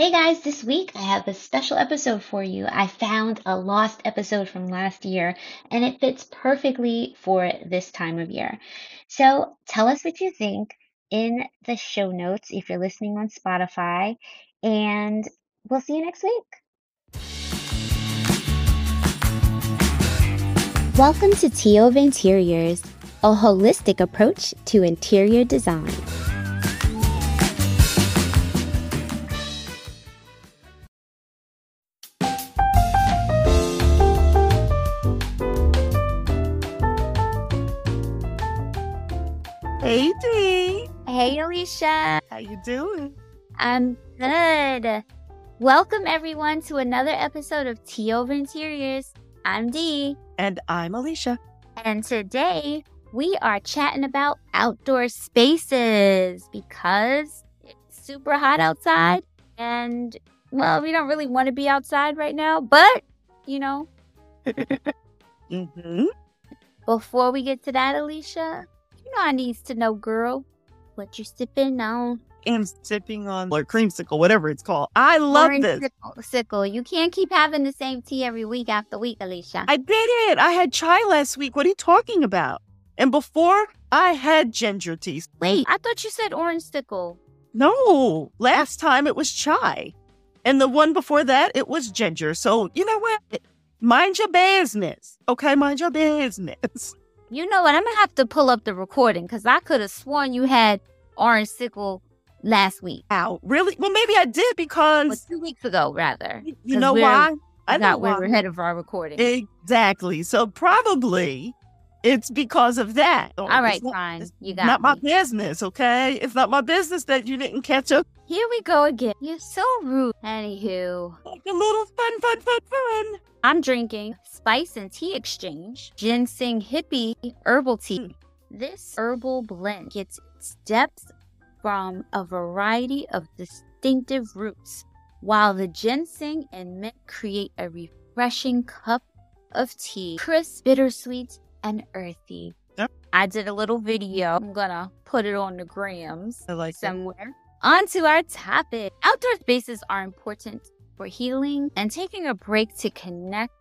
Hey guys, this week I have a special episode for you. I found a lost episode from last year and it fits perfectly for this time of year. So tell us what you think in the show notes if you're listening on Spotify, and we'll see you next week. Welcome to Tea Over Interiors, a holistic approach to interior design. Alicia, how you doing? I'm good. Welcome everyone to another episode of Tea Over Interiors. I'm Dee. And I'm Alicia. And today we are chatting about outdoor spaces because it's super hot outside. And well, we don't really want to be outside right now, but you know, Mm-hmm. before we get to that, Alicia, you know I needs to know, girl, what you're sipping on. I'm sipping on or creamsicle, whatever it's called. I love Orange this. Sickle. You can't keep having the same tea every week after week, Alicia. I did it. I had chai last week. What are you talking about? And before I had ginger tea. Wait, I thought you said orange sickle. No, last time it was chai. And the one before that, it was ginger. So, you know what? Mind your business. Okay, mind your business. You know what? I'm gonna have to pull up the recording because I could have sworn you had orange sickle last week, Ow, really? Well, maybe I did because two weeks ago, rather. You know why? I know why. we're ahead of our recording. Exactly. So probably it's because of that. All right, It's not, fine. it's You got not my business, okay? It's not my business that you didn't catch up. Here we go again. You're so rude. Anywho, Like a little fun, fun, fun, fun. I'm drinking Spice and Tea Exchange Ginseng Hippie Herbal Tea. Mm. This herbal blend gets its depth from a variety of distinctive roots, while the ginseng and mint create a refreshing cup of tea, crisp, bittersweet, and earthy. Yep. I did a little video. I'm gonna put it on the grams I like somewhere. On to our topic. Outdoor spaces are important for healing and taking a break to connect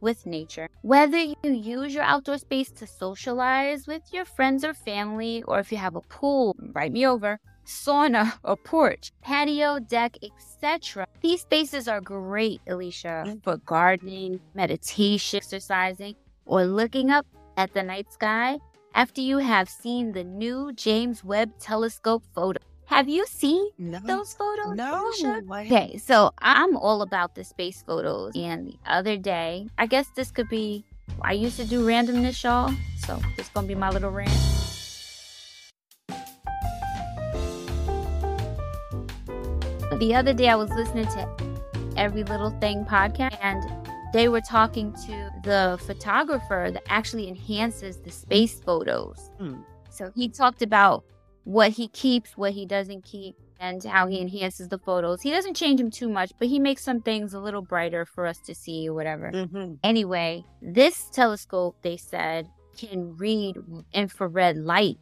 with nature. Whether you use your outdoor space to socialize with your friends or family, or if you have a pool, write me over, sauna, a porch, patio, deck, etc. These spaces are great, Alicia, for gardening, meditation, exercising, or looking up at the night sky after you have seen the new James Webb Telescope photo. Have you seen No. those photos? No. Okay, so I'm all about the space photos. And the other day, I guess this could be, I used to do randomness, y'all. So this gonna be my little rant. The other day, I was listening to Every Little Thing podcast, and they were talking to the photographer that actually enhances the space photos. Hmm. So he talked about what he keeps, what he doesn't keep, and how he enhances the photos. He doesn't change them too much, but he makes some things a little brighter for us to see or whatever. Mhm. Anyway, this telescope, they said, can read infrared light.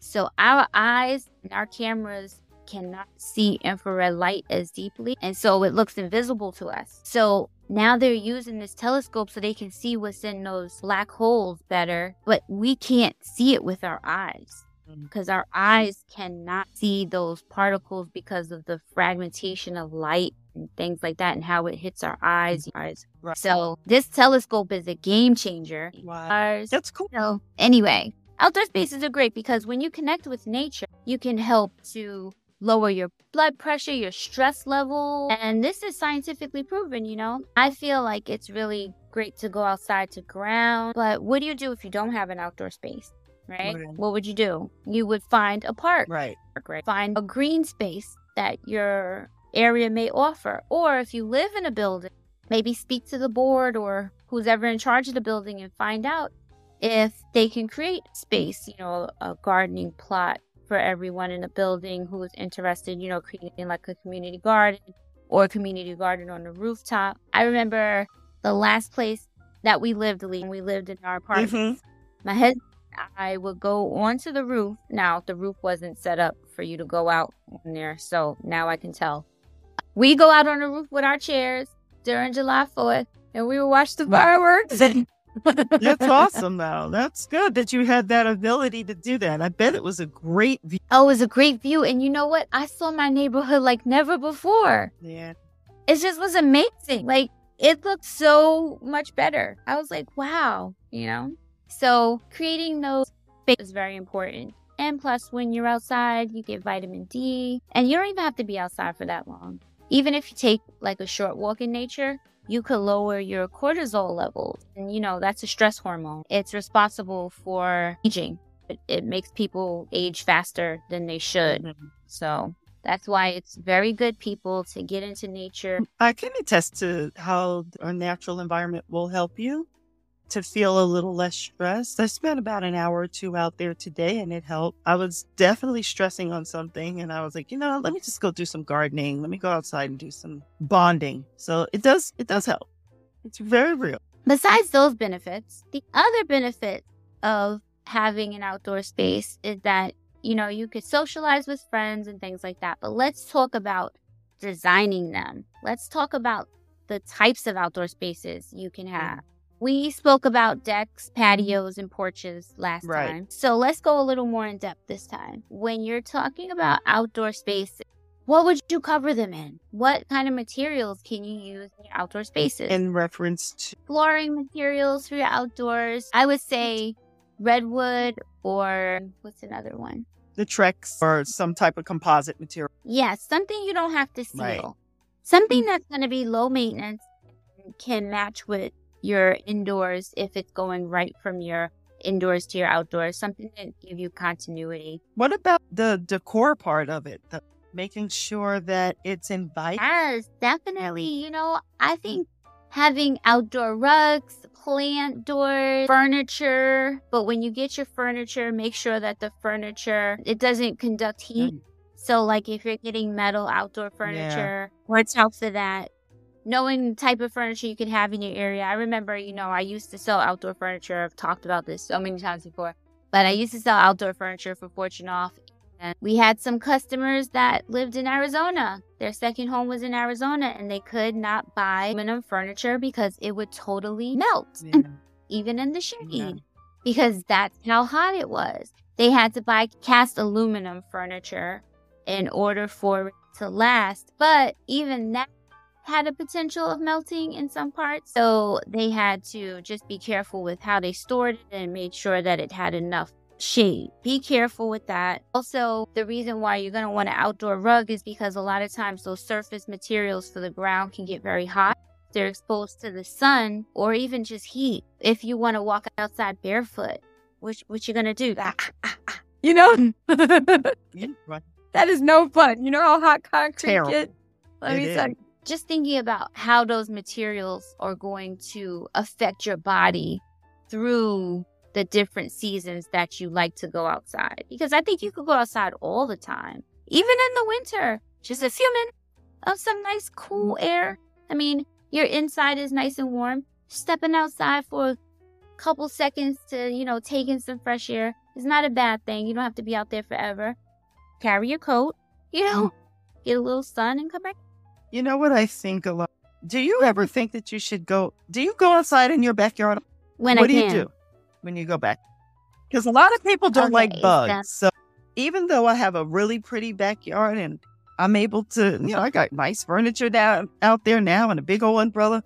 So our eyes and our cameras cannot see infrared light as deeply, and so it looks invisible to us. So now they're using this telescope so they can see what's in those black holes better, but we can't see it with our eyes Mm. because our eyes cannot see those particles because of the fragmentation of light and things like that and how it hits our eyes. eyes. Right. So this telescope is a game changer. Wow. Ours. That's cool. So anyway, outdoor spaces are great because when you connect with nature, you can help to lower your blood pressure, your stress level. And this is scientifically proven, you know. I feel like it's really great to go outside to ground. But what do you do if you don't have an outdoor space? Right? Right. What would you do? You would find a park Right. right? Find a green space that your area may offer. Or if you live in a building, maybe speak to the board or who's ever in charge of the building and find out if they can create space, you know, a gardening plot for everyone in the building who is interested, you know, creating like a community garden or a community garden on the rooftop. I remember the last place that we lived, Lee, we lived in our apartment. Mhm. My head I would go onto the roof. Now, the roof wasn't set up for you to go out on there, so now I can tell. We go out on the roof with our chairs during July 4th and we would watch the fireworks. That's awesome, though. That's good that you had that ability to do that. I bet it was a great view. Oh, it was a great view. And you know what? I saw my neighborhood like never before. Yeah. It just was amazing. Like, it looked so much better. I was like, wow, you know? So, creating those spaces is very important. And plus, when you're outside, you get vitamin D, and you don't even have to be outside for that long. Even if you take like a short walk in nature, you could lower your cortisol levels. And, you know, that's a stress hormone. It's responsible for aging. It, it makes people age faster than they should. Mm-hmm. So that's why it's very good, people, to get into nature. I can attest to how a natural environment will help you to feel a little less stressed. I spent about an hour or two out there today and it helped. I was definitely stressing on something and I was like, you know, let me just go do some gardening. Let me go outside and do some bonding. So it does it does help. It's very real. Besides those benefits, the other benefit of having an outdoor space is that, you know, you could socialize with friends and things like that. But let's talk about designing them. Let's talk about the types of outdoor spaces you can have. We spoke about decks, patios, and porches last right. time. So let's go a little more in depth this time. When you're talking about outdoor spaces, what would you cover them in? What kind of materials can you use in your outdoor spaces? In reference to flooring materials for your outdoors, I would say redwood or what's another one? The Trex or some type of composite material. Yeah, something you don't have to seal. Right. Something that's going to be low maintenance can match with your indoors if it's going right from your indoors to your outdoors, something to give you continuity. What about the decor part of it? The, making sure that it's inviting? Yes, definitely. You know, I think having outdoor rugs, plant doors, furniture, but when you get your furniture, make sure that the furniture it doesn't conduct heat. Mm. So like if you're getting metal outdoor furniture, yeah. watch out for that knowing the type of furniture you can have in your area. I remember, you know, I used to sell outdoor furniture. I've talked about this so many times before, but I used to sell outdoor furniture for Fortunoff. And we had some customers that lived in Arizona. Their second home was in Arizona and they could not buy aluminum furniture because it would totally melt, yeah. even in the shade, yeah. because that's how hot it was. They had to buy cast aluminum furniture in order for it to last. But even that had a potential of melting in some parts. So they had to just be careful with how they stored it and made sure that it had enough shade. Be careful with that. Also, the reason why you're going to want an outdoor rug is because a lot of times those surface materials for the ground can get very hot. They're exposed to the sun or even just heat. If you want to walk outside barefoot, which what you're gonna do? Ah, ah, ah, you know, that is no fun. You know how hot concrete Terrible. gets. Let it me tell you just thinking about how those materials are going to affect your body through the different seasons that you like to go outside. Because I think you could go outside all the time, even in the winter, just a few minutes of some nice cool mm-hmm. air. I mean, your inside is nice and warm. Stepping outside for a couple seconds to, you know, take in some fresh air is not a bad thing. You don't have to be out there forever. Carry your coat, you know, mm-hmm. get a little sun and come back you know what I think a lot? Do you ever think that you should go? Do you go outside in your backyard? When what I do can. you do when you go back? Because a lot of people don't okay, like bugs. So even though I have a really pretty backyard and I'm able to, you know, I got nice furniture down out there now and a big old umbrella.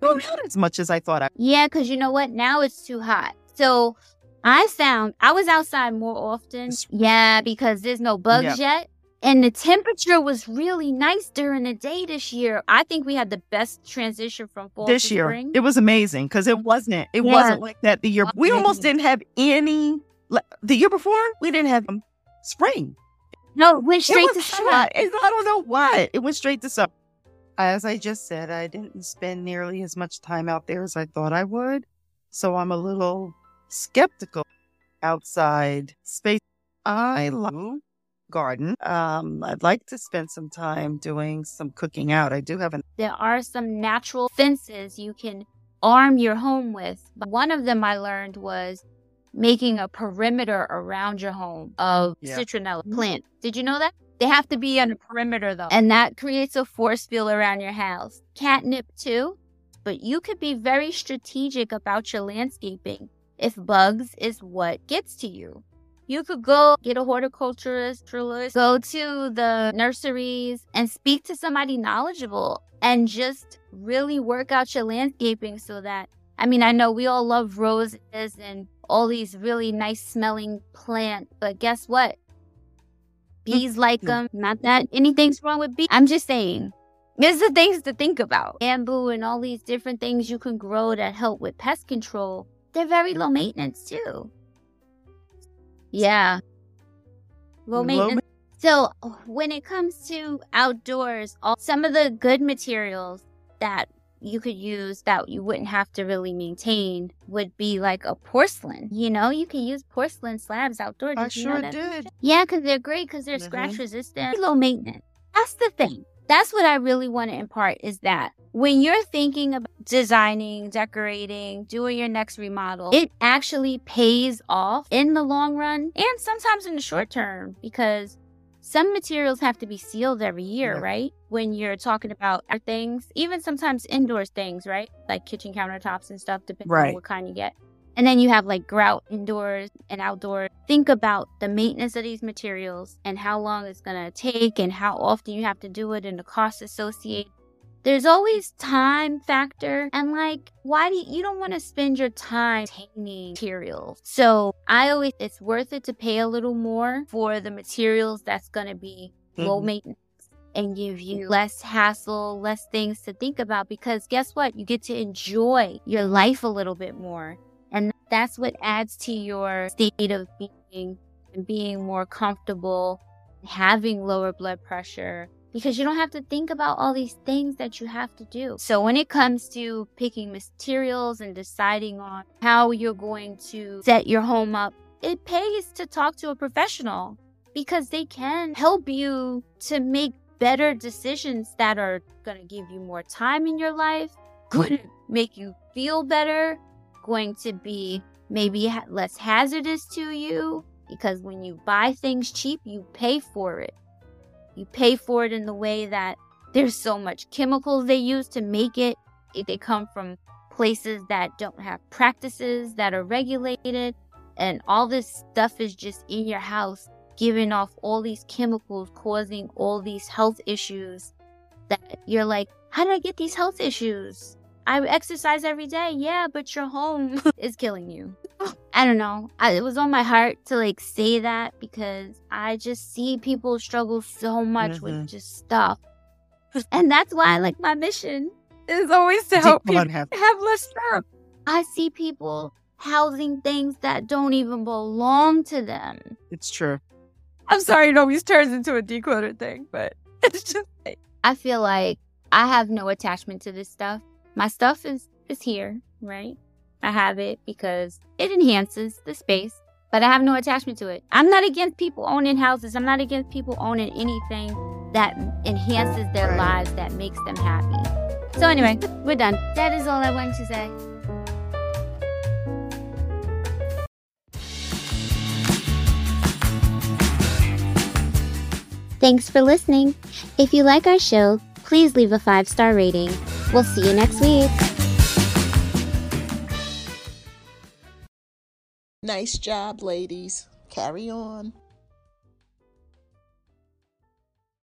Well, not as much as I thought I. Yeah, because you know what? Now it's too hot. So I found I was outside more often. Yeah, because there's no bugs yet. And the temperature was really nice during the day this year. I think we had the best transition from fall this to year. Spring. It was amazing because it wasn't. It yeah. wasn't like that the year. We almost didn't have any. The year before, we didn't have um, spring. No, it went straight it to summer. I don't know why. It went straight to summer. As I just said, I didn't spend nearly as much time out there as I thought I would. So I'm a little skeptical outside space. I love garden. Um, I'd like to spend some time doing some cooking out. I do have an. There are some natural fences you can arm your home with. One of them I learned was making a perimeter around your home of yeah. citronella plant. Did you know that? They have to be on the perimeter though. And that creates a force field around your house. Catnip too. But you could be very strategic about your landscaping if bugs is what gets to you. You could go get a horticulturist, go to the nurseries and speak to somebody knowledgeable and just really work out your landscaping so that I mean, I know we all love roses and all these really nice smelling plants, but guess what? Bees like them. Not that anything's wrong with bees. I'm just saying, there's the things to think about. Bamboo and all these different things you can grow that help with pest control. They're very low maintenance too. Yeah. Low maintenance. so when it comes to outdoors, all, some of the good materials that you could use that you wouldn't have to really maintain would be like a porcelain. You know, you can use porcelain slabs outdoors. I sure did. Yeah, because they're great because they're mm-hmm. scratch resistant, low maintenance. That's the thing. That's what I really want to impart is that when you're thinking about designing, decorating, doing your next remodel, it actually pays off in the long run and sometimes in the short term because some materials have to be sealed every year, yeah. right? When you're talking about things, even sometimes indoors things, right? Like kitchen countertops and stuff, depending right. on what kind you get. And then you have like grout indoors and outdoors. Think about the maintenance of these materials and how long it's going to take and how often you have to do it and the costs associated there's always time factor and like why do you, you don't want to spend your time painting materials so i always it's worth it to pay a little more for the materials that's going to be mm-hmm. low maintenance and give you less hassle less things to think about because guess what you get to enjoy your life a little bit more and that's what adds to your state of being and being more comfortable having lower blood pressure because you don't have to think about all these things that you have to do. So when it comes to picking materials and deciding on how you're going to set your home up, it pays to talk to a professional because they can help you to make better decisions that are going to give you more time in your life, going to make you feel better, going to be maybe less hazardous to you because when you buy things cheap, you pay for it. You pay for it in the way that there's so much chemicals they use to make it. They come from places that don't have practices that are regulated, and all this stuff is just in your house, giving off all these chemicals, causing all these health issues. That you're like, how did I get these health issues? I exercise every day. Yeah, but your home is killing you. I don't know. I, it was on my heart to like say that because I just see people struggle so much mm-hmm. with just stuff. and that's why like my mission is always to help people have. have less stuff. I see people housing things that don't even belong to them. It's true. I'm sorry it always turns into a declutter thing, but it's just I feel like I have no attachment to this stuff my stuff is is here, right? I have it because it enhances the space, but I have no attachment to it. I'm not against people owning houses. I'm not against people owning anything that enhances their lives, that makes them happy. So anyway, we're done. That is all I wanted to say. Thanks for listening. If you like our show, please leave a five star rating. We'll see you next week. Nice job, ladies. Carry on.